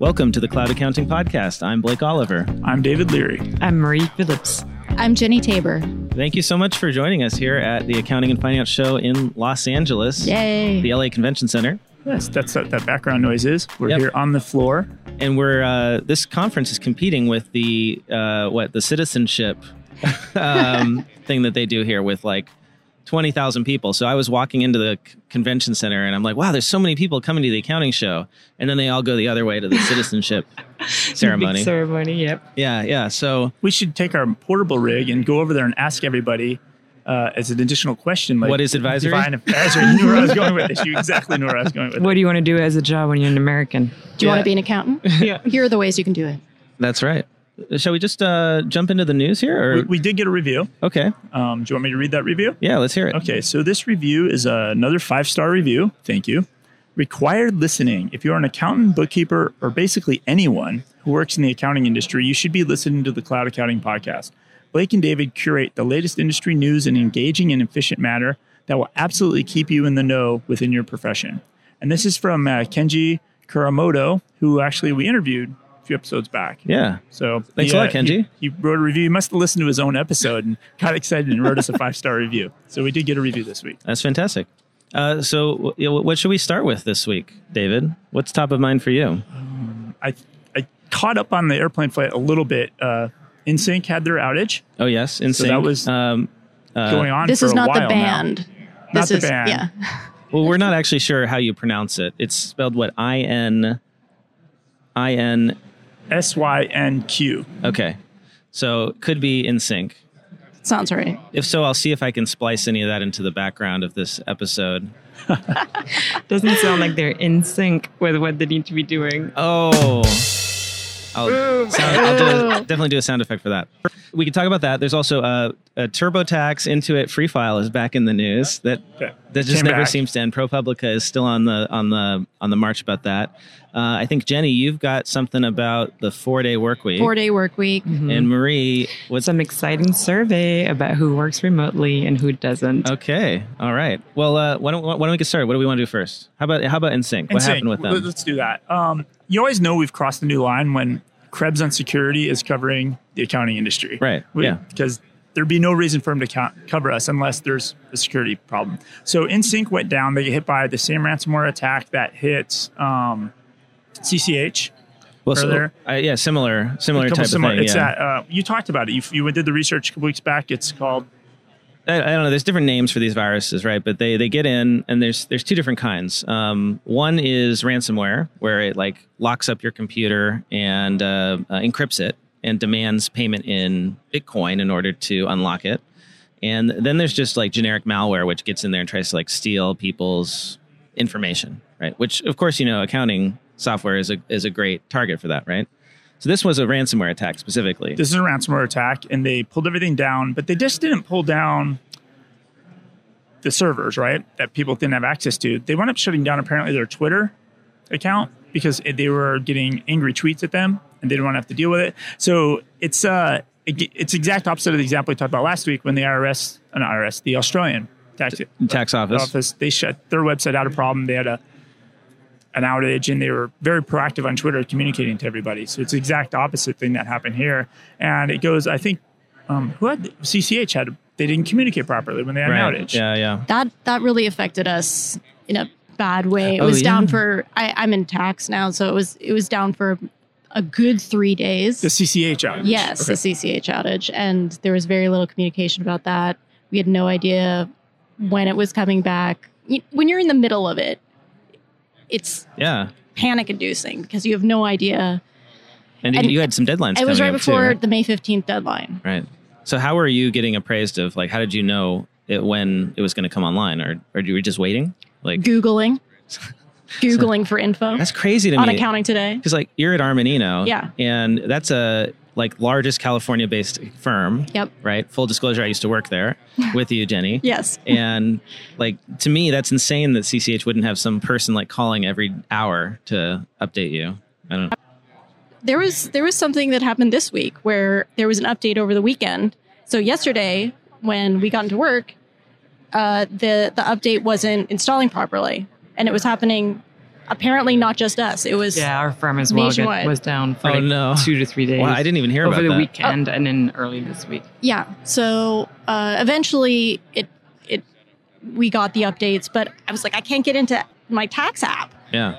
Welcome to the Cloud Accounting Podcast. I'm Blake Oliver. I'm David Leary. I'm Marie Phillips. I'm Jenny Tabor. Thank you so much for joining us here at the Accounting and Finance Show in Los Angeles, Yay. the LA Convention Center. Yes, that's what that background noise is. We're Yep. here on the floor. And we're uh, this conference is competing with the uh, what the citizenship um, thing that they do here with like twenty thousand people. So I was walking into the convention center and I'm like, wow, there's so many people coming to the accounting show, and then they all go the other way to the citizenship ceremony. Big ceremony, yep. yeah, yeah. So We should take our portable rig and go over there and ask everybody uh, as an additional question. Like, What is advisory? Divine advisory. You knew where I was going with this. You exactly knew where I was going with this. What do you want to do as a job when you're an American? Do you want to be an accountant? Yeah. Here are the ways you can do it. that's right. Shall we just uh, jump into the news here? Or. We, we did get a review. okay, Um, do you want me to read that review? yeah, let's hear it. Okay, so this review is uh, another five star review. Thank you. Required listening. If you're an accountant, bookkeeper, or basically anyone who works in the accounting industry, you should be listening to the Cloud Accounting Podcast. Blake and David curate the latest industry news in an engaging and efficient manner that will absolutely keep you in the know within your profession. And this is from uh, Kenji Kuramoto, who actually we interviewed few episodes back. Yeah. So Thanks he, a lot, uh, Kenji. He, he wrote a review. He must have listened to his own episode and got excited and wrote us a five star review. So we did get a review this week. That's fantastic. Uh, so, w- what should we start with this week, David? What's top of mind for you? I I caught up on the airplane flight a little bit. Uh, Insynq had their outage Oh, yes, in So that was um, uh, going on. This for is a not the while now. band. Not This the is band. yeah. Well, we're not actually sure how you pronounce it. It's spelled what I N I N. S Y N Q. Okay, so could be in sync. Sounds right. If so, I'll see if I can splice any of that into the background of this episode. Doesn't sound like they're in sync with what they need to be doing. Oh. I'll, sound, I'll do a, definitely do a sound effect for that. We can talk about that. There's also uh, a TurboTax Intuit Free File is back in the news. That that just Came never back. seems to end. ProPublica is still on the on the on the march about that. Uh, I think Jenny, you've got something about the four day work week, Four day work week. and Marie, what's Some exciting survey about who works remotely and who doesn't. okay? All right. Well, uh, why don't why don't we get started? What do we want to do first? How about how about NSYNC? What happened with Let- them? Let's do that. Um, you always know we've crossed the new line when Krebs on Security is covering the accounting industry. Right. We- Yeah. Because there'd be no reason for him to count, cover us unless there's a security problem. So Insynq went down. They get hit by the same ransomware attack that hit um, CCH. Well, so, earlier. uh, yeah, similar similar type similar- of thing. It's yeah. that, uh, you talked about it. You, you did the research a couple weeks back. It's called I, I don't know. There's different names for these viruses, right? But they they get in, and there's there's two different kinds. Um, one is ransomware, where it like locks up your computer and uh, uh, encrypts it and demands payment in Bitcoin in order to unlock it. And then there's just like generic malware, which gets in there and tries to like steal people's information, right? Which of course you know accounting software is a is a great target for that, right? So this was a ransomware attack specifically. this is a ransomware attack and they pulled everything down but they just didn't pull down the servers right that people didn't have access to they wound up shutting down apparently their twitter account because they were getting angry tweets at them and they didn't want to have to deal with it so it's uh it, it's exact opposite of the example we talked about last week when the irs uh, not irs the australian tax Tax office. office they shut their website out of problem they had a an outage and they were very proactive on Twitter communicating to everybody. So it's the exact opposite thing that happened here. And it goes, I think, um, who had CCH had they didn't communicate properly when they had Right. an outage. Yeah, yeah. That that really affected us in a bad way. It Oh, was down for I, I'm in tax now, so it was it was down for a good three days. The CCH outage. Yes, Okay. the CCH outage, and there was very little communication about that. We had no idea when it was coming back. When you're in the middle of it, it's Yeah. panic-inducing because you have no idea. And, And you had some deadlines. It was right before too, right? the May 15th deadline. right. So how were you getting appraised of like how did you know it when it was going to come online, or or you were just waiting? Like Googling, Googling for info that's crazy to on me. On accounting today. Because like you're at Armanino, Yeah. and that's a like largest California-based firm, Yep. right? Full disclosure, I used to work there with you, Jenny. Yes. And like to me, that's insane that CCH wouldn't have some person like calling every hour to update you. I don't. Know. There was there was something that happened this week where there was an update over the weekend. So yesterday, when we got into work, uh, the the update wasn't installing properly, and it was happening apparently not just us. It was Yeah, our firm as well get, Nationwide. was down for Oh, like no. two to three days. Wow, I didn't even hear about it. over about the that. weekend and then early this week. yeah. So uh, eventually, it it we got the updates, but I was like, I can't get into my tax app. Yeah.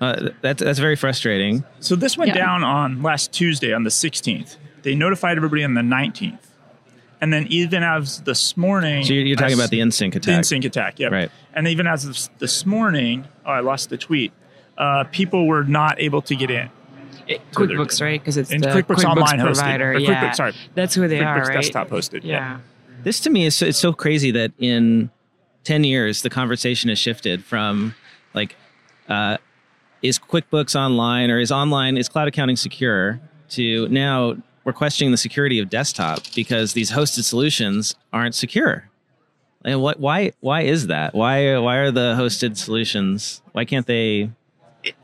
Uh, that's that's very frustrating. So this went Yeah. down on last Tuesday on the 16th. They notified everybody on the 19th. And then even as this morning, So you're, you're talking I about the Insynq The attack. Insynq attack, yeah. Right. And even as of this morning, oh, I lost the tweet. Uh, people were not able to get in. It, QuickBooks, right? Because it's And the QuickBooks Online hosted. provider. Or yeah, QuickBooks, sorry. that's who they QuickBooks are, right? Desktop hosted. Yeah. This to me is so, it's so crazy that in 10 years the conversation has shifted from like uh, is QuickBooks online or is online is cloud accounting secure to now we're questioning the security of desktop because these hosted solutions aren't secure. And what why why is that? Why why are the hosted solutions why can't they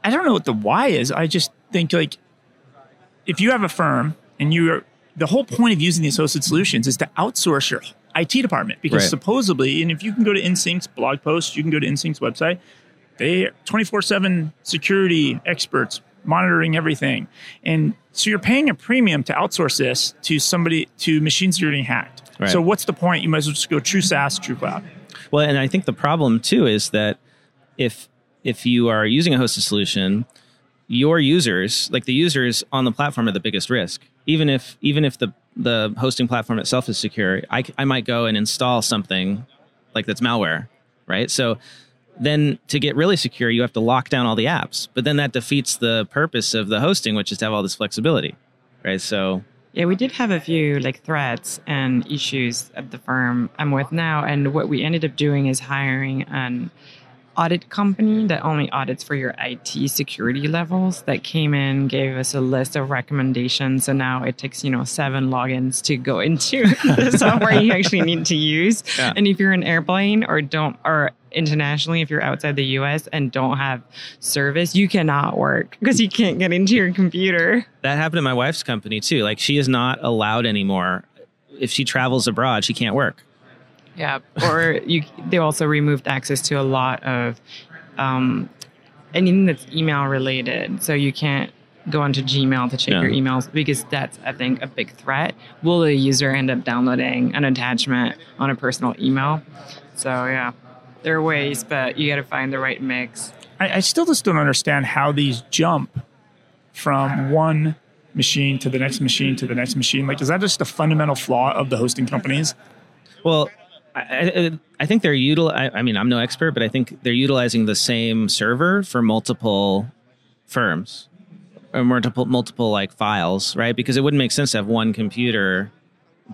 I don't know what the why is. I just think like if you have a firm and you are the whole point of using these hosted solutions is to outsource your IT department because Right. supposedly, and if you can go to Insynq's blog post, you can go to Insynq's website, they 24/7 security experts monitoring everything. And so you're paying a premium to outsource this to somebody to machines that are getting hacked. Right. So what's the point? You might as well just go true SaaS, true cloud. Well, and I think the problem too is that if if you are using a hosted solution, your users, like the users on the platform, are the biggest risk. Even if even if the the hosting platform itself is secure, I, I might go and install something like that's malware, right? So then to get really secure, you have to lock down all the apps. But then that defeats the purpose of the hosting, which is to have all this flexibility, right? So Yeah, we did have a few like threats and issues at the firm I'm with now, and what we ended up doing is hiring an audit company that only audits for your IT security levels. That came in, gave us a list of recommendations, and now it takes you know seven logins to go into the software you actually need to use. Yeah. And if you're an airplane or don't or internationally if you're outside the US and don't have service you cannot work because you can't get into your computer that happened in my wife's company too. Like she is not allowed anymore. If she travels abroad, she can't work. Yeah, or you. They also removed access to a lot of um, anything that's email related, so you can't go onto Gmail to check Yeah. your emails because that's I think a big threat. Will the user end up downloading an attachment on a personal email? So yeah, there are ways, but you got to find the right mix. I, I still just don't understand how these jump from one machine to the next machine to the next machine. Like, is that just a fundamental flaw of the hosting companies? Well, I, I, think they're util. I, I mean, I'm no expert, but I think they're utilizing the same server for multiple firms or multiple multiple like files, right? Because it wouldn't make sense to have one computer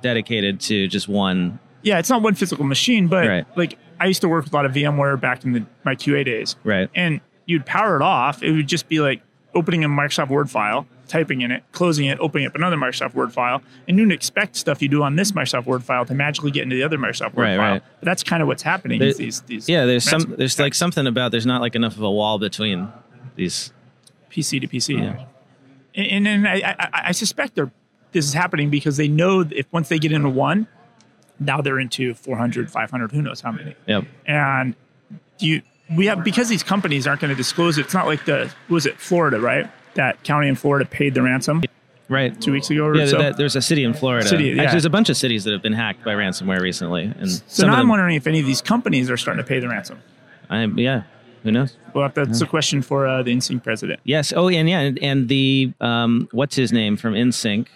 dedicated to just one. Yeah, it's not one physical machine, but Right. like I used to work with a lot of VMware back in the, my QA days, Right. and you'd power it off. It would just be like opening a Microsoft Word file, typing in it, closing it, opening up another Microsoft Word file, and you would expect stuff you do on this Microsoft Word file to magically get into the other Microsoft Word Right, file. right. But that's kind of what's happening. There- these, these Yeah, there's some. There's like something about there's not like enough of a wall between these. PC to PC. Yeah. And, and I, I, I suspect they're, this is happening because they know if once they get into one, now they're into 400, 500, who knows how many. Yep. And do you, we have, because these companies aren't going to disclose it, it's not like the, what was it, Florida, right? That county in Florida paid the ransom Right. two weeks ago or Yeah, so. that, there's a city in Florida. City, yeah. Actually, there's a bunch of cities that have been hacked by ransomware recently, and so some now of I'm them, wondering if any of these companies are starting to pay the ransom. I, yeah, who knows? Well, that's a question for uh, the NSYNC president. Yes. Oh, and yeah, and, and the um, what's his name from Insynq?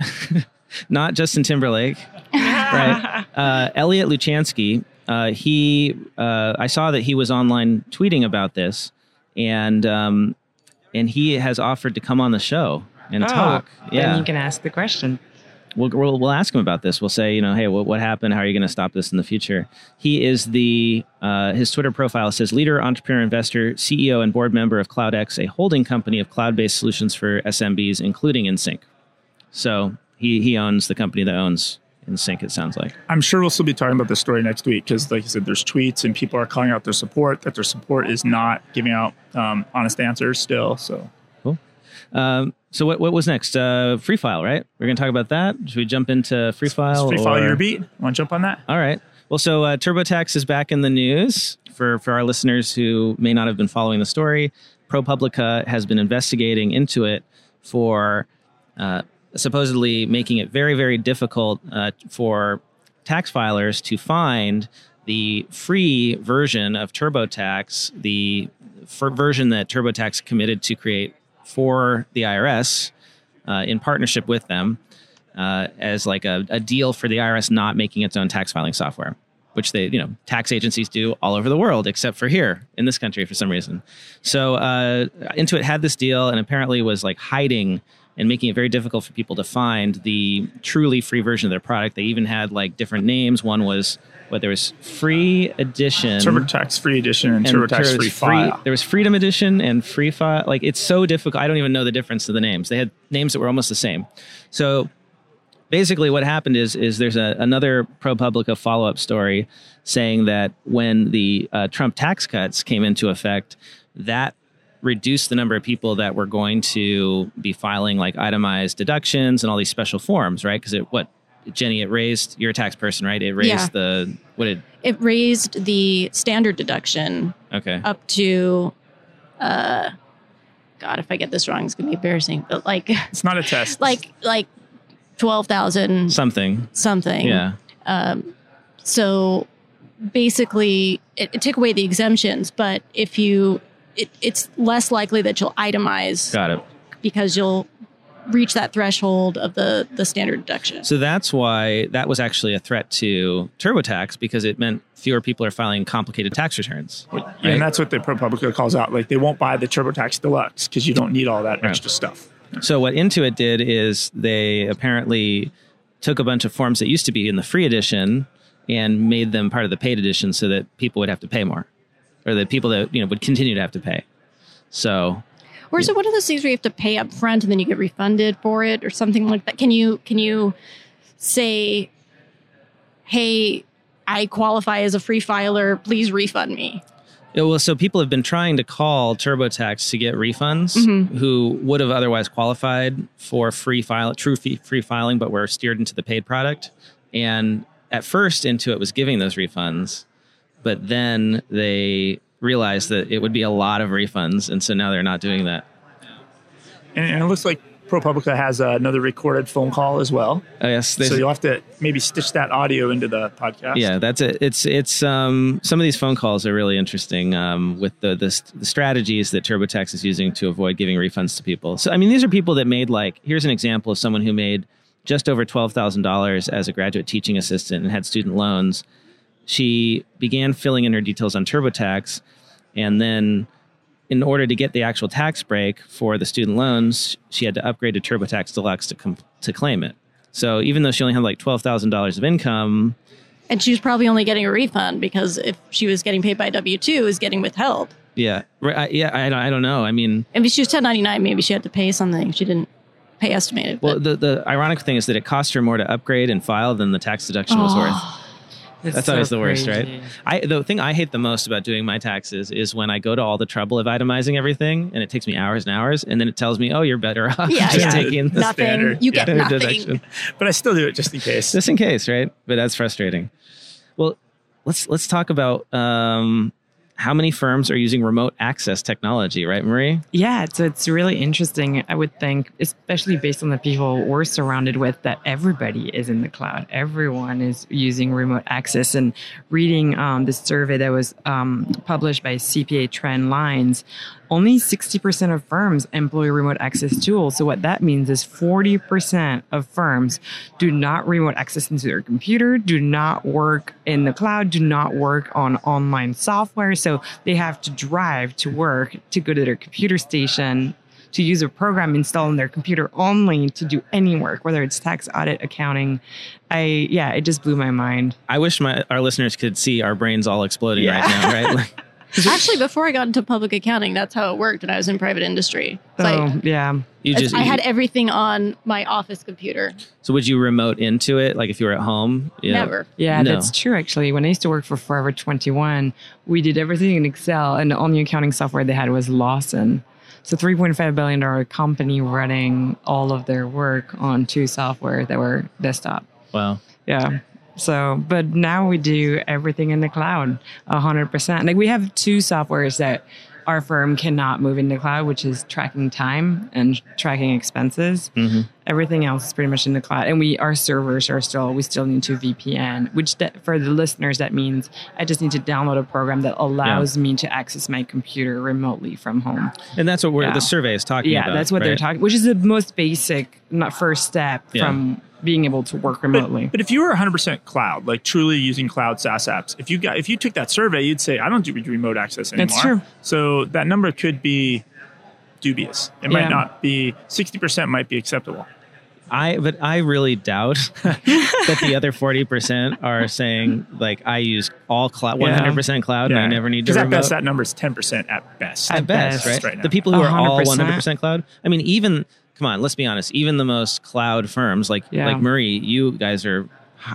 Not Justin Timberlake, right? Uh, Elliot Luchansky. Uh, he, uh, I saw that he was online tweeting about this, and um, and he has offered to come on the show and talk. Oh, then you can ask the question. we'll, we'll we'll ask him about this. We'll say, you know, hey, what, what happened? How are you going to stop this in the future? He is the uh, his Twitter profile says leader, entrepreneur, investor, CEO, and board member of CloudX, a holding company of cloud-based solutions for SMBs, including Insynq. So he he owns the company that owns Insynq. It sounds like. I'm sure we'll still be talking about this story next week because, like I said, there's tweets and people are calling out their support that their support is not giving out um, honest answers still. So Um, so what what was next? Uh, free file, right? We're going to talk about that. Should we jump into free file? free file your beat. Want to jump on that? All right. Well, so uh, TurboTax is back in the news for for our listeners who may not have been following the story. ProPublica has been investigating into it for uh, supposedly making it very, very difficult uh, for tax filers to find the free version of TurboTax, the version that TurboTax committed to create for the IRS uh, in partnership with them uh, as like a, a deal for the IRS not making its own tax filing software which they, you know, tax agencies do all over the world, except for here in this country for some reason. So uh, Intuit had this deal and apparently was like hiding and making it very difficult for people to find the truly free version of their product. They even had like different names. One was what there was free edition, TurboTax free edition, and, and TurboTax free file. There was Freedom Edition and Free File. Like it's so difficult. I don't even know the difference of the names. They had names that were almost the same. So basically what happened is is there's a, another ProPublica follow up story saying that when the uh, Trump tax cuts came into effect, that reduced the number of people that were going to be filing like itemized deductions and all these special forms, right? Because it what Jenny, it raised you're a tax person, right? It raised Yeah. the what did It raised the standard deduction okay up to, uh, God, if I get this wrong, it's going to be embarrassing. But like, It's not a test. like, like twelve thousand something something. yeah Um, so basically, it, it took away the exemptions. But if you, it, it's less likely that you'll itemize got it. because you'll reach that threshold of the the standard deduction. So that's why that was actually a threat to TurboTax because it meant fewer people are filing complicated tax returns. Yeah, right? and that's what the ProPublica calls out. Like they won't buy the TurboTax Deluxe because you don't need all that Right. extra stuff. So what Intuit did is they apparently took a bunch of forms that used to be in the free edition and made them part of the paid edition so that people would have to pay more or that people that you know would continue to have to pay. So Or is it one of those things where you have to pay up front and then you get refunded for it or something like that? Can you can you say, Hey, I qualify as a free filer, please refund me? Yeah, well, so people have been trying to call TurboTax to get refunds mm-hmm. who would have otherwise qualified for free file, true fee, free filing, but were steered into the paid product. And at first, Intuit was giving those refunds, but then they realized that it would be a lot of refunds, and so now they're not doing that. And, and it looks like ProPublica has another recorded phone call as well. Oh, yes, So you'll have to maybe stitch that audio into the podcast. Yeah, that's it. It's it's um, some of these phone calls are really interesting um, with the, the the strategies that TurboTax is using to avoid giving refunds to people. So I mean, these are people that made like here's an example of someone who made just over twelve thousand dollars as a graduate teaching assistant and had student loans. She began filling in her details on TurboTax, and then in order to get the actual tax break for the student loans, she had to upgrade to TurboTax Deluxe to com- to claim it. So even though she only had like twelve thousand dollars of income, And she was probably only getting a refund because if she was getting paid by W two, is getting withheld. Yeah, Right, I, yeah. I don't, I don't know. I mean, If she was ten ninety nine, maybe she had to pay something. She didn't pay estimated. well, but- the the ironic thing is that it cost her more to upgrade and file than the tax deduction was Oh. worth. It's That's so always the worst, crazy. right? I the thing I hate the most about doing my taxes is when I go to all the trouble of itemizing everything, and it takes me hours and hours, and then it tells me, "Oh, you're better off Yeah, just yeah. taking the nothing. standard. You get standard nothing. deduction." But I still do it just in case. just in case, right? But that's frustrating. Well, let's let's talk about um, how many firms are using remote access technology, right, Marie? Yeah, so it's really interesting. I would think, especially based on the people we're surrounded with, that everybody is in the cloud. Everyone is using remote access. And reading um, this survey that was um, published by CPA Trend Lines, only 60% of firms employ remote access tools. So what that means is 40% of firms do not remote access into their computer, do not work in the cloud, do not work on online software. So they have to drive to work to go to their computer station to use a program installed on their computer only to do any work, whether it's tax, audit, accounting. I yeah, it just blew my mind. I wish my our listeners could see our brains all exploding Yeah. right now, right? Like, Actually, before I got into public accounting, that's how it worked when I was in private industry. It's So like yeah. you just I had everything on my office computer. so would you remote into it like if you were at home? Yeah. Never. Yeah, No. that's true. Actually, when I used to work for Forever 21, we did everything in Excel, and the only accounting software they had was Lawson. So, $3.5 billion company running all of their work on two software that were desktop. Wow. Yeah. So, but now we do everything in the cloud, hundred percent. Like we have two softwares that our firm cannot move in the cloud, which is tracking time and tracking expenses. Mhm. Everything else is pretty much in the cloud, and we our servers are still we still need to VPN. Which that, for the listeners that means I just need to download a program that allows me to access my computer remotely from home. And that's what we're, Yeah. the survey is talking Yeah, about. Yeah, that's what they're talking, which is the most basic, not first step Yeah. from being able to work remotely. But, but if you were 100% cloud, like truly using cloud SaaS apps, if you got if you took that survey, you'd say I don't do remote access anymore. That's true. So that number could be dubious. It Yeah. might not be 60% might be acceptable. I but I really doubt that the other forty percent are saying like I use all cloud, one hundred percent cloud, and I never need to Because at remote. best, that number is 10% at best. at At best, best. right? Right the people who are all 100%. one hundred percent cloud. I mean, even come on, let's be honest. Even the most cloud firms, like Yeah. like Marie, you guys are,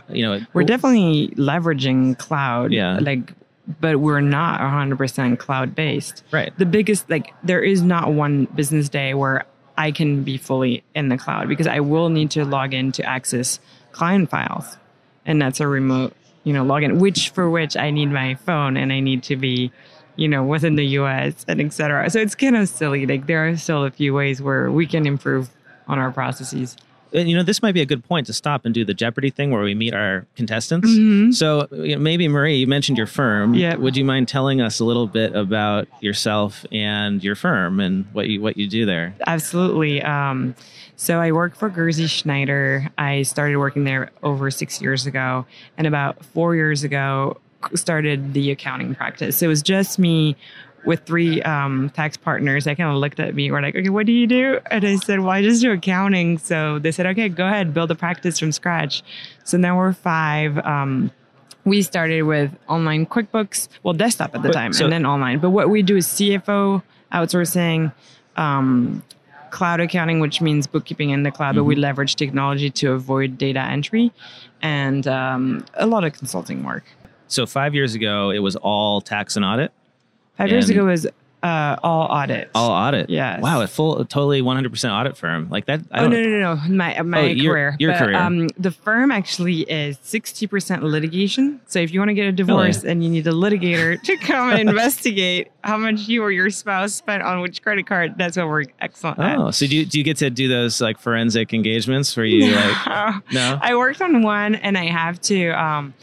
you know, We're definitely leveraging cloud. Yeah. Like, but we're not 100% cloud based. right. The biggest, like, there is not one business day where I can be fully in the cloud because I will need to log in to access client files. And that's a remote, you know, login, which for which I need my phone and I need to be, you know, within the US and et cetera. So it's kind of silly. Like, there are still a few ways where we can improve on our processes. And, you know, this might be a good point to stop and do the Jeopardy thing where we meet our contestants. Mhm. So you know, maybe Marie, you mentioned your firm. Yeah. Would you mind telling us a little bit about yourself and your firm and what you what you do there? Absolutely. Um, so I work for Gursey Schneider. I started working there over six years ago, and about four years ago started the accounting practice. It was just me with three um, tax partners. They kind of looked at me. We were like, "Okay, what do you do?" And I said, "Well, I just do accounting." So they said, "Okay, go ahead, build a practice from scratch." So now we're five. Um, we started with online QuickBooks, well, desktop at the But- time, so- and then online. But what we do is CFO outsourcing, um, cloud accounting, which means bookkeeping in the cloud, but we leverage technology to avoid data entry, and um, a lot of consulting work. So five years ago, it was all tax and audit, Five years ago was uh, all audit. all audit. Yeah. Wow, a full, totally one hundred percent audit firm like that. I Oh don't, no no no! My my Oh, your- career. your But, career. Um, the firm actually is sixty percent litigation. So if you want to get a divorce and you need a litigator to come and investigate how much you or your spouse spent on which credit card, that's what we're excellent at. Oh, so do you, do you get to do those like forensic engagements where you like no? I worked on one, and I have to um,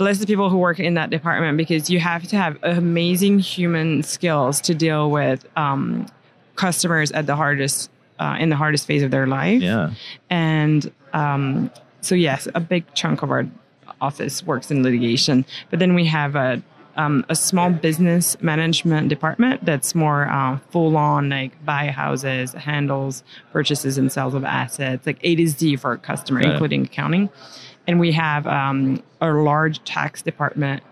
bless the people who work in that department because you have to have amazing human skills to deal with um, customers at the hardest uh, in the hardest phase of their life. Yeah. And um, so, yes, a big chunk of our office works in litigation. But then we have a um, a small business management department that's more uh, full on, like buy houses, handles purchases and sales of assets, like A to Z for a customer, Got it. including accounting. And we have um, a large tax department.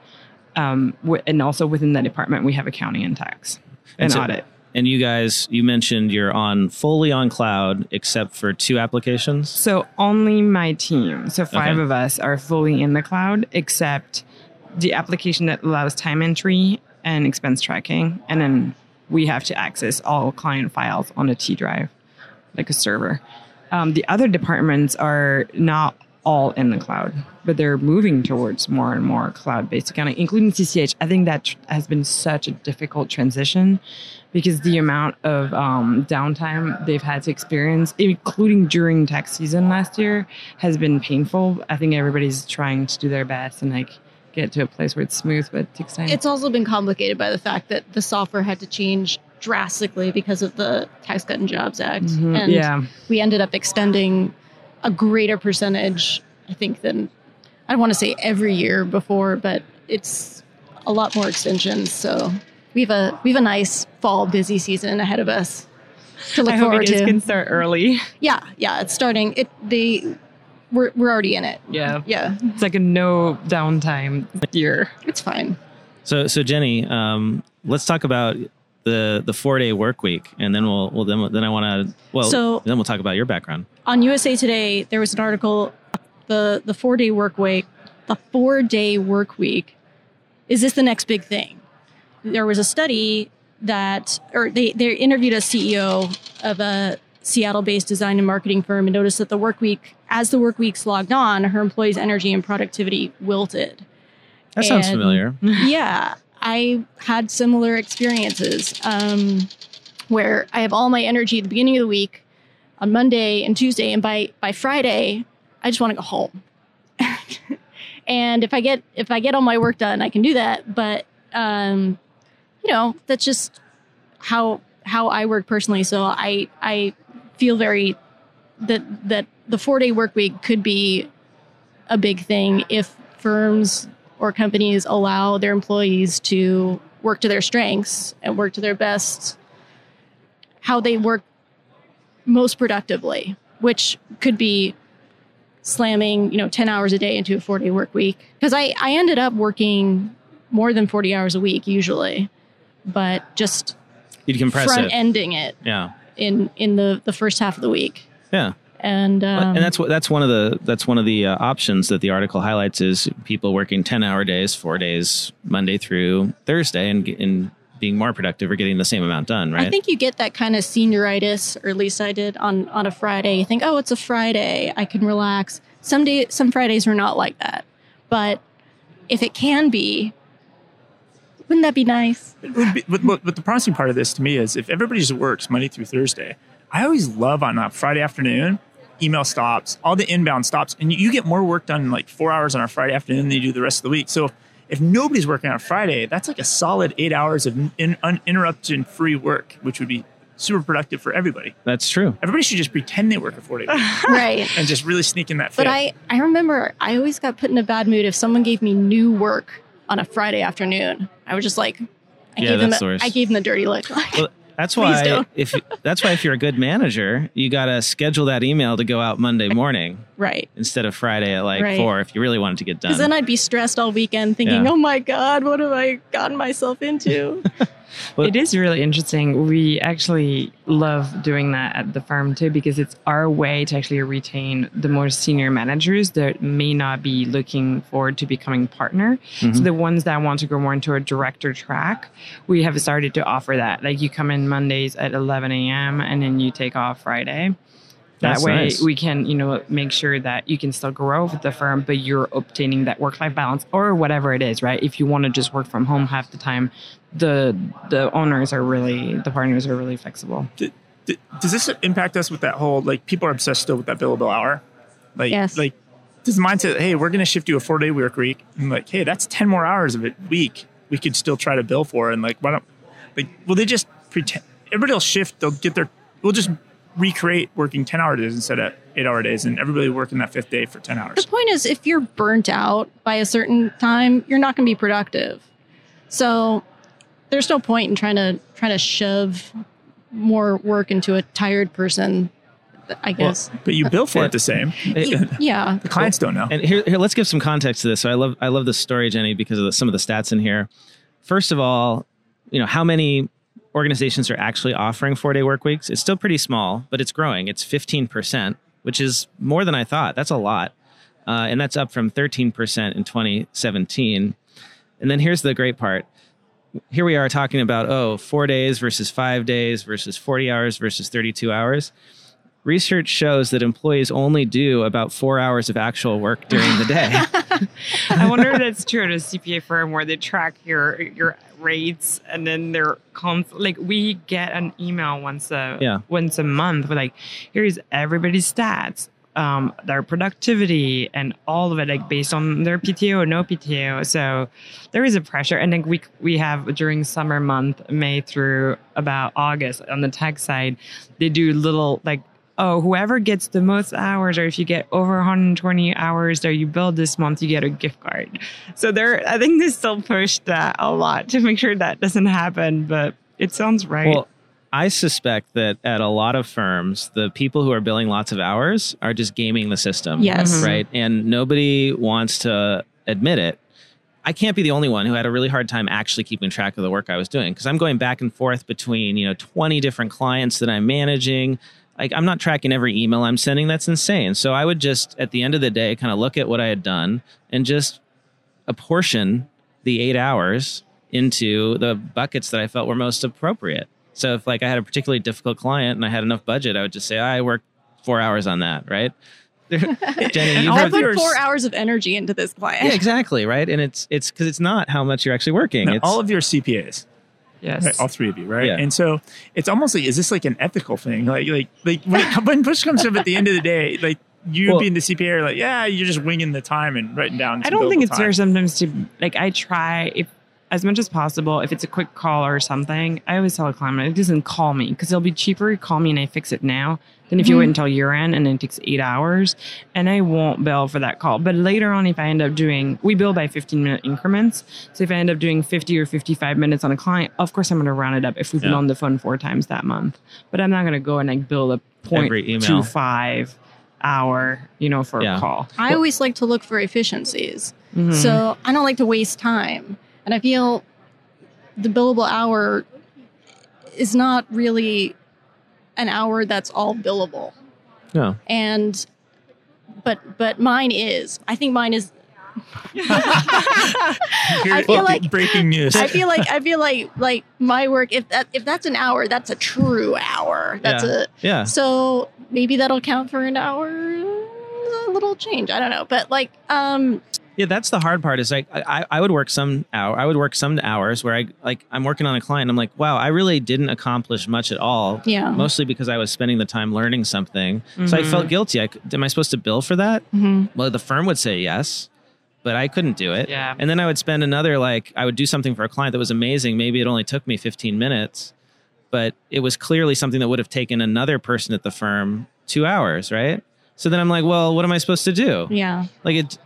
Um, wi- and also within that department, we have accounting and tax and, And so- audit. And you guys, you mentioned you're on fully on cloud except for two applications. So only my team, so five Okay. of us, are fully in the cloud, except the application that allows time entry and expense tracking, and then we have to access all client files on a T drive, like a server. Um, the other departments are not all in the cloud, but they're moving towards more and more cloud-based accounting, including CCH. I think that tr- has been such a difficult transition because the amount of um, downtime they've had to experience, including during tax season last year, has been painful. I think everybody's trying to do their best and like get to a place where it's smooth, but it takes time. It's also been complicated by the fact that the software had to change drastically because of the Tax Cut and Jobs Act. Mhm. And yeah, we ended up extending a greater percentage, I think, than I don't want to say every year before, but it's a lot more extensions. So we have a we have a nice fall busy season ahead of us to look I hope forward guys to. can start early. yeah, yeah, it's starting. It they we're we're already in it. Yeah, Yeah, it's like a no downtime year. it's fine. So, so Jenny, um, let's talk about the the four day work week, and then we'll well then then I want to well So- then we'll talk about your background. On USA Today, there was an article, the the four day work week, the four day work week. Is this the next big thing? There was a study that, or they they interviewed a CEO of a Seattle-based design and marketing firm and noticed that the work week, as the work weeks logged on, her employees' energy and productivity wilted. That sounds familiar. yeah, I had similar experiences um, where I have all my energy at the beginning of the week on Monday and Tuesday, and by by Friday, I just want to go home. and if I get if I get all my work done, I can do that. But um, you know, that's just how how I work personally. So I I feel very that that the four day work week could be a big thing if firms or companies allow their employees to work to their strengths and work to their best how they work most productively which could be slamming you know 10 hours a day into a 4 day work week because I, I ended up working more than 40 hours a week usually but just You'd compress front it. ending it Yeah. in in the the first half of the week Yeah. and um, and that's what that's one of the that's one of the uh, options that the article highlights is people working 10 hour days, 4 days Monday through Thursday and and being more productive or getting the same amount done, right? I think you get that kind of senioritis, or at least I did on on a Friday. You think, oh, it's a Friday, I can relax. Some day, some Fridays are not like that, but if it can be, wouldn't that be nice? It would be, but, but, but the promising part of this to me is if everybody just works Monday through Thursday, I always love on a Friday afternoon, email stops, all the inbound stops, and you, you get more work done in like four hours on a Friday afternoon than you do the rest of the week. So if, if nobody's working on Friday, that's like a solid eight hours of in, uninterrupted free work, which would be super productive for everybody. That's true. Everybody should just pretend they work a four day week right. and just really sneak in that. But. I, I remember I always got put in a bad mood if someone gave me new work on a Friday afternoon. I was just like, I Yeah, gave them, the. I gave them the dirty look. Like, Well, that's why don't. if that's why if you're a good manager, you got to schedule that email to go out Monday morning right. instead of Friday at like Right. 4 if you really wanted to get done. Because then I'd be stressed all weekend thinking, Yeah. oh my God, what have I gotten myself into? Well- it is really interesting. We actually love doing that at the firm too because it's our way to actually retain the more senior managers that may not be looking forward to becoming partner. So mm-hmm. the ones that want to go more into a director track, we have started to offer that. Like you come in Mondays at 11 a.m. and then you take off Friday. That That's way nice. we can, you know, make sure that you can still grow with the firm, but you're obtaining that work-life balance or whatever it is, right? If you want to just work from home half the time, the the owners are really the partners are really flexible. D- d- does this impact us with that whole like people are obsessed still with that billable hour? Like, Yes. like does the mindset, hey, we're going to shift you a four day work week, and like, hey, that's ten more hours of a week we could still try to bill for, and like, why don't like, will they just pretend? Everybody will shift. They'll get their. We'll just recreate working ten hour days instead of eight hour days, and everybody working that fifth day for ten hours. The point is, if you're burnt out by a certain time, you're not going to be productive. So there's no point in trying to trying to shove more work into a tired person. I guess. But you bill for it the same. yeah. The clients don't know. And here, here, let's give some context to this. So I love, I love this story, Jenny, because of the, some of the stats in here. First of all, you know how many organizations are actually offering four day work weeks? It's still pretty small, but it's growing. It's fifteen percent, which is more than I thought. That's a lot, uh, and that's up from thirteen percent in 2017. And then here's the great part. Here we are talking about oh, four days versus five days versus 40 hours versus 32 hours. Research shows that employees only do about four hours of actual work during the day. I wonder if that's true at a CPA firm where they track your your rates and then they're conf- like we get an email once a Yeah. once a month with like here's everybody's stats um, their productivity and all of it like based on their PTO or no PTO so there is a pressure and then we we have during summer month May through about August on the tech side they do little like oh, whoever gets the most hours, or if you get over 120 hours that you build this month, you get a gift card. So there, I think they still push that a lot to make sure that doesn't happen. But it sounds right. Well, I suspect that at a lot of firms, the people who are billing lots of hours are just gaming the system. Yes. Mhm. Right. And nobody wants to admit it. I can't be the only one who had a really hard time actually keeping track of the work I was doing because I'm going back and forth between, you know, 20 different clients that I'm managing. Like I'm not tracking every email I'm sending. That's insane. So I would just at the end of the day kind of look at what I had done and just apportion the eight hours into the buckets that I felt were most appropriate. So if like I had a particularly difficult client and I had enough budget, I would just say I work four hours on that, right? Jenny, you've I put yours- four hours of energy into this client. yeah, exactly, right? And it's it's because it's not how much you're actually working. Now, it's all of your CPAs, Yes. right? all three of you, right? Yeah. And so it's almost like, is this like an ethical thing? Like, like, like when, it, when push comes up at the end of the day, like you Well- being the CPA, are like, yeah, you're just winging the time and writing down. I don't think it's time. fair sometimes to like I try if as much as possible if it's a quick call or something. I always tell a client it doesn't call me because it'll be cheaper to call me and I fix it now than if you Mhm. wait until year end and it takes eight hours and I won't bill for that call. But later on, if I end up doing we bill by fifteen minute increments. So if I end up doing fifty or fifty five minutes on a client, of course I'm going to round it up if we've been on the phone four times that month. But I'm not going to go and like bill a point Every five hour you know for Yeah. a call. I always like to look for efficiencies. Mhm. So I don't like to waste time. And I feel the billable hour is not really an hour that's all billable. no. And but but mine is. I think mine is Here- I feel like- breaking news. I feel like I feel like like my work if that if that's an hour, that's a true hour. That's Yeah. a Yeah. so maybe that'll count for an hour a little change. I don't know. But like um Yeah, that's the hard part. Is like I, I would work some hour. I would work some hours where I like I'm working on a client. I'm like, wow, I really didn't accomplish much at all. Yeah. Mostly because I was spending the time learning something. So I felt guilty. I, c- am I supposed to bill for that? mhm. Well, the firm would say yes, but I couldn't do it. Yeah. And then I would spend another like I would do something for a client that was amazing. Maybe it only took me 15 minutes, but it was clearly something that would have taken another person at the firm two hours, right? So then I'm like, well, what am I supposed to do? yeah. Like it.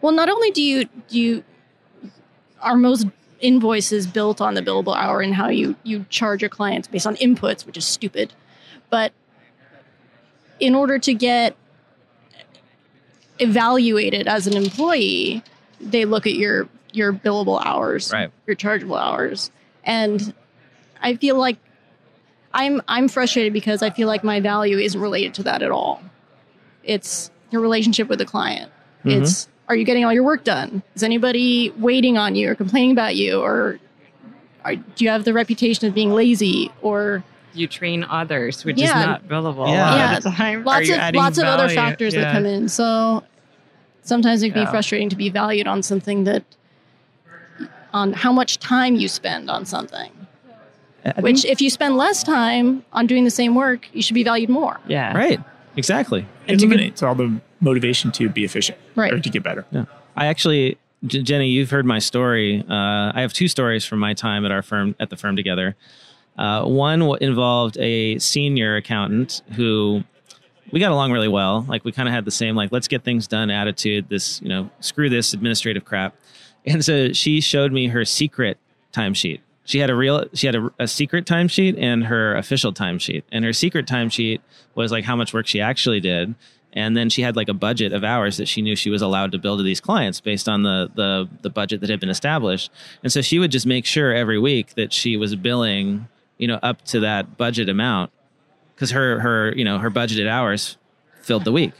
Well, not only do you do you are most invoices built on the billable hour and how you you charge your clients based on inputs, which is stupid, but in order to get evaluated as an employee, they look at your your billable hours, Right. your chargeable hours, and I feel like I'm I'm frustrated because I feel like my value isn't related to that at all. It's your relationship with the client. Mhm. It's are you getting all your work done? Is anybody waiting on you or complaining about you or are, do you have the reputation of being lazy or you train others, which Yeah. is not billable. Yeah. a lot Yeah. of time. Lots of adding lots of other value? factors that come in. So sometimes it can Yeah. be frustrating to be valued on something that on how much time you spend on something. I Which think- if you spend less time on doing the same work, you should be valued more. Yeah. right. Exactly. it eliminates all the motivation to be efficient Right. or to get better. Yeah. I actually, J- Jenny, you've heard my story. Uh, I have two stories from my time at our firm, at the firm together. Uh, one w- involved a senior accountant who we got along really well. Like we kind of had the same, like, let's get things done attitude, this, you know, screw this administrative crap. And so she showed me her secret timesheet. She had a real, she had a, a secret timesheet and her official timesheet. And her secret timesheet was like how much work she actually did. And then she had like a budget of hours that she knew she was allowed to bill to these clients based on the the the budget that had been established. And so she would just make sure every week that she was billing, you know, up to that budget amount because her her you know her budgeted hours filled the week.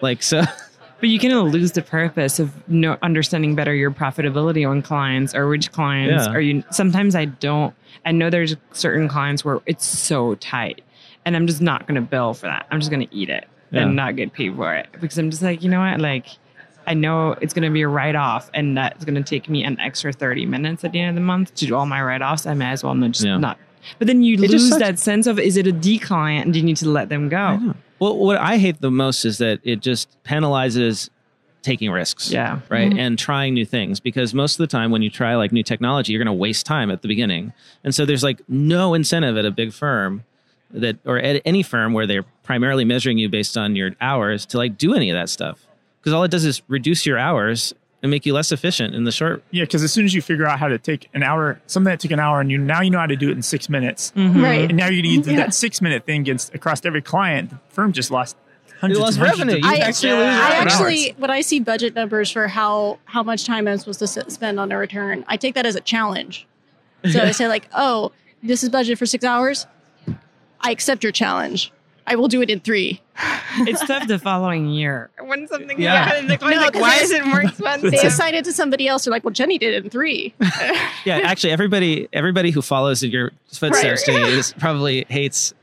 Like so, But you of lose the purpose of no understanding better your profitability on clients or which clients Yeah. are you. Sometimes I don't. I know there's certain clients where it's so tight, and I'm just not going to bill for that. I'm just going to eat it Yeah. and not get paid for it because I'm just like, you know what, like. I know it's going to be a write off, and that's going to take me an extra 30 minutes at the end of the month to do all my write offs. I may as well not just Yeah. not. But then you It lose that sense of is it a decline and do you need to let them go? well, what I hate the most is that it just penalizes taking risks. Yeah. right Mhm. and trying new things because most of the time when you try like new technology you're going to waste time at the beginning and so there's like no incentive at a big firm that or at any firm where they're primarily measuring you based on your hours to like do any of that stuff because all it does is reduce your hours and make you less efficient in the short Yeah, because as soon as you figure out how to take an hour, something that took an hour, and you now you know how to do it in six minutes, Mhm. Right. and now you need Yeah. that six minute thing against across every client. The firm just lost hundreds, lost hundreds revenue. I- actually Yeah. I actually, when I see budget numbers for how how much time I'm supposed to s- spend on a return, I take that as a challenge. So I say like, oh, this is budget for six hours. I accept your challenge. I will do it in three. it's tough the following year when something Yeah. happens. Like, No, like, 'cause why is it more expensive? They assign it to somebody else. They're like, well, Jenny did it in three. Yeah, actually, everybody everybody who follows in your footsteps Right. Jenny, is probably hates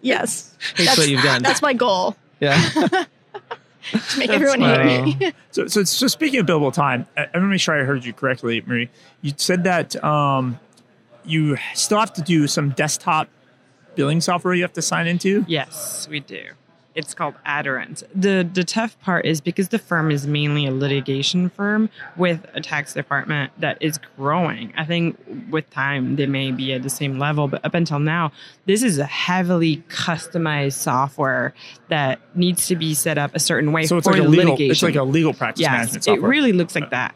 yes. hates That's, what you've done. that's my goal yeah. to make That's everyone hate me. So, so, so speaking of billable time, I, I want to make sure I heard you correctly, Marie. You said that um, you still have to do some desktop billing software you have to sign into. Yes, we do. It's called Aderant. The the tough part is because the firm is mainly a litigation firm with a tax department that is growing. I think with time they may be at the same level, but up until now, this is a heavily customized software that needs to be set up a certain way So it's for like a legal. litigation. It's like a legal practice management Yes, it really looks like that.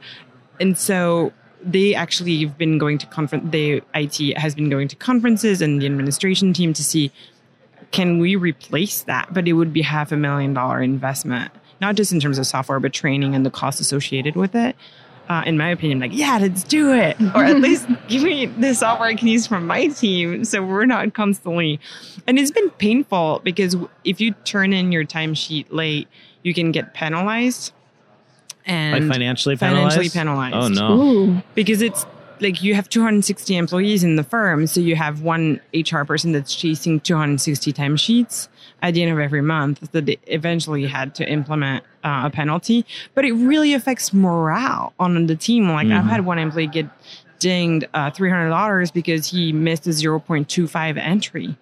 And so they actually have been going to conference. The IT has been going to conferences and the administration team to see can we replace that? But it would be half a million dollar investment, not just in terms of software, but training and the cost associated with it. Uh, in my opinion, like, yeah, let's do it. Or at least give me the software I can use from my team so we're not constantly. And it's been painful because if you turn in your timesheet late, you can get penalized. And like financially penalized. financially penalized. Oh no. Ooh. because it's like you have 260 employees in the firm so you have one hr person that's chasing 260 timesheets at the end of every month that they eventually had to implement uh, a penalty but it really affects morale on the team like i've Mhm. had one employee get dinged uh, $300 because he missed a 0.25 entry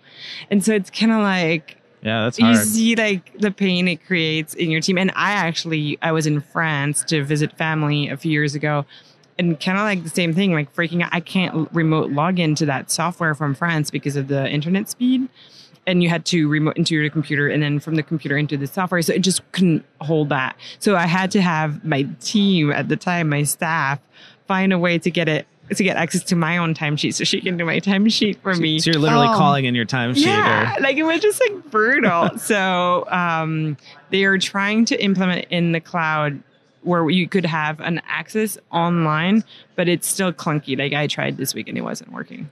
and so it's kind of like Yeah, that's you see like the pain it creates in your team. And i actually i was in france to visit family a few years ago. And kind of like the same thing like freaking out. I can't remote log into that software from france because of the internet speed. And you had to remote into your computer and then from the computer into the software. So it just couldn't hold that. So i had to have my team at the time my staff find a way to get it to get access to my own timesheet so she can do my timesheet for me So you're literally Oh. calling in your timesheet. yeah, Or, like it was just like brutal. so um, they are trying to implement in the cloud where you could have an access online, but it's still clunky. Like I tried this week and it wasn't working.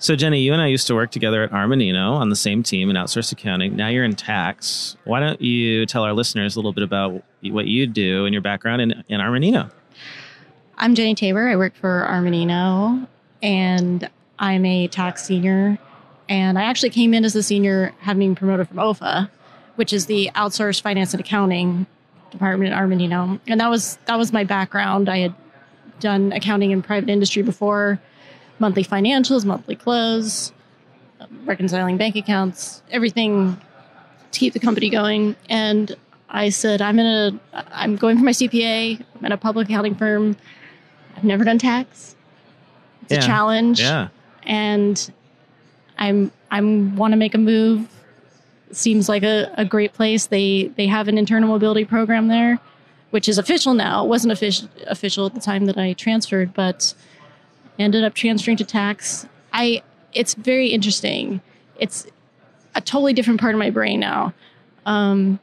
so Jenny, you and I used to work together at Armanino on the same team in outsourced accounting. Now you're in tax. Why don't you tell our listeners a little bit about what you do and your background in, in Armanino? I'm Jenny Tabor. I work for Armanino, and I'm a tax senior. And I actually came in as a senior, having been promoted from OFA, which is the outsourced finance and accounting department at Armanino. And that was that was my background. I had done accounting in private industry before, monthly financials, monthly close, reconciling bank accounts, everything to keep the company going. And I said, I'm in a, I'm going for my CPA. I'm at a public accounting firm. I've never done tax. It's Yeah. a challenge, Yeah. and I'm I'm want to make a move. Seems like a, a great place. They they have an internal mobility program there, which is official now. It wasn't official official at the time that I transferred, but ended up transferring to tax. I it's very interesting. It's a totally different part of my brain now. Um,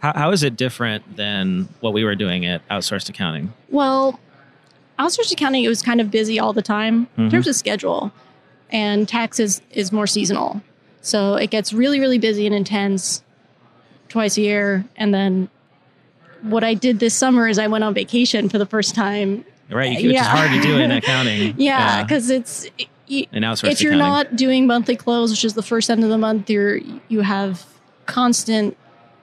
How, how is it different than what we were doing at outsourced accounting? Well, accounting it was kind of busy all the time in Mhm. terms of schedule, and tax is, is more seasonal. So it gets really, really busy and intense twice a year. And then what I did this summer is I went on vacation for the first time. Right, you, which is Yeah. hard to do in accounting. Yeah, because it's y- outsourced if you're accounting. not doing monthly close, which is the first end of the month, you're you have constant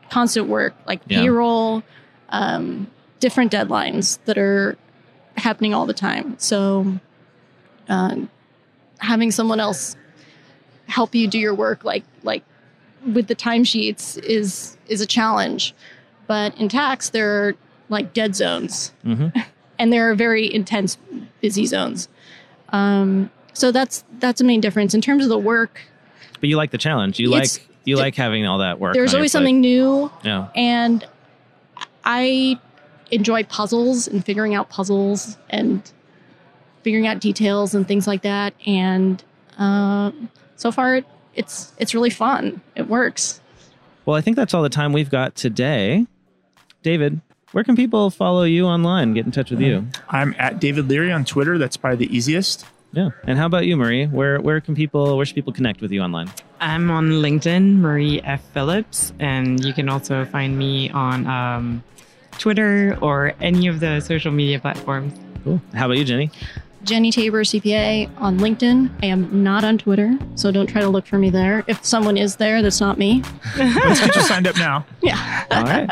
constant work like Yeah. payroll, um, different deadlines that are happening all the time. So um, having someone else help you do your work like like with the timesheets is is a challenge. But in tax there are like dead zones Mhm. and there are very intense busy zones. Um, so that's that's the main difference in terms of the work. But you like the challenge. You like you like having all that work. There's always something new, Yeah. and I enjoy puzzles and figuring out puzzles and figuring out details and things like that. And uh, so far, it's it's really fun. It works. Well, I think that's all the time we've got today. David, where can people follow you online? Get in touch with you. I'm at David Leary on Twitter. That's probably the easiest. Yeah. And how about you, Marie? Where where can people where should people connect with you online? I'm on LinkedIn, Marie F. Phillips, and you can also find me on um, Twitter or any of the social media platforms. Cool. How about you, Jenny? Jenny Tabor, CPA on LinkedIn. I am not on Twitter, so don't try to look for me there. If someone is there, that's not me. Let's get you signed up now. Yeah. All right.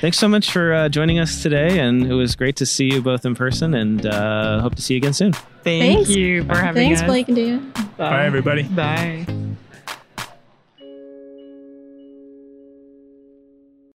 Thanks so much for uh, joining us today, and it was great to see you both in person. And uh, hope to see you again soon. Thank Thanks. you for having Thanks, us. Thanks, Blake and David. Bye, everybody. Bye.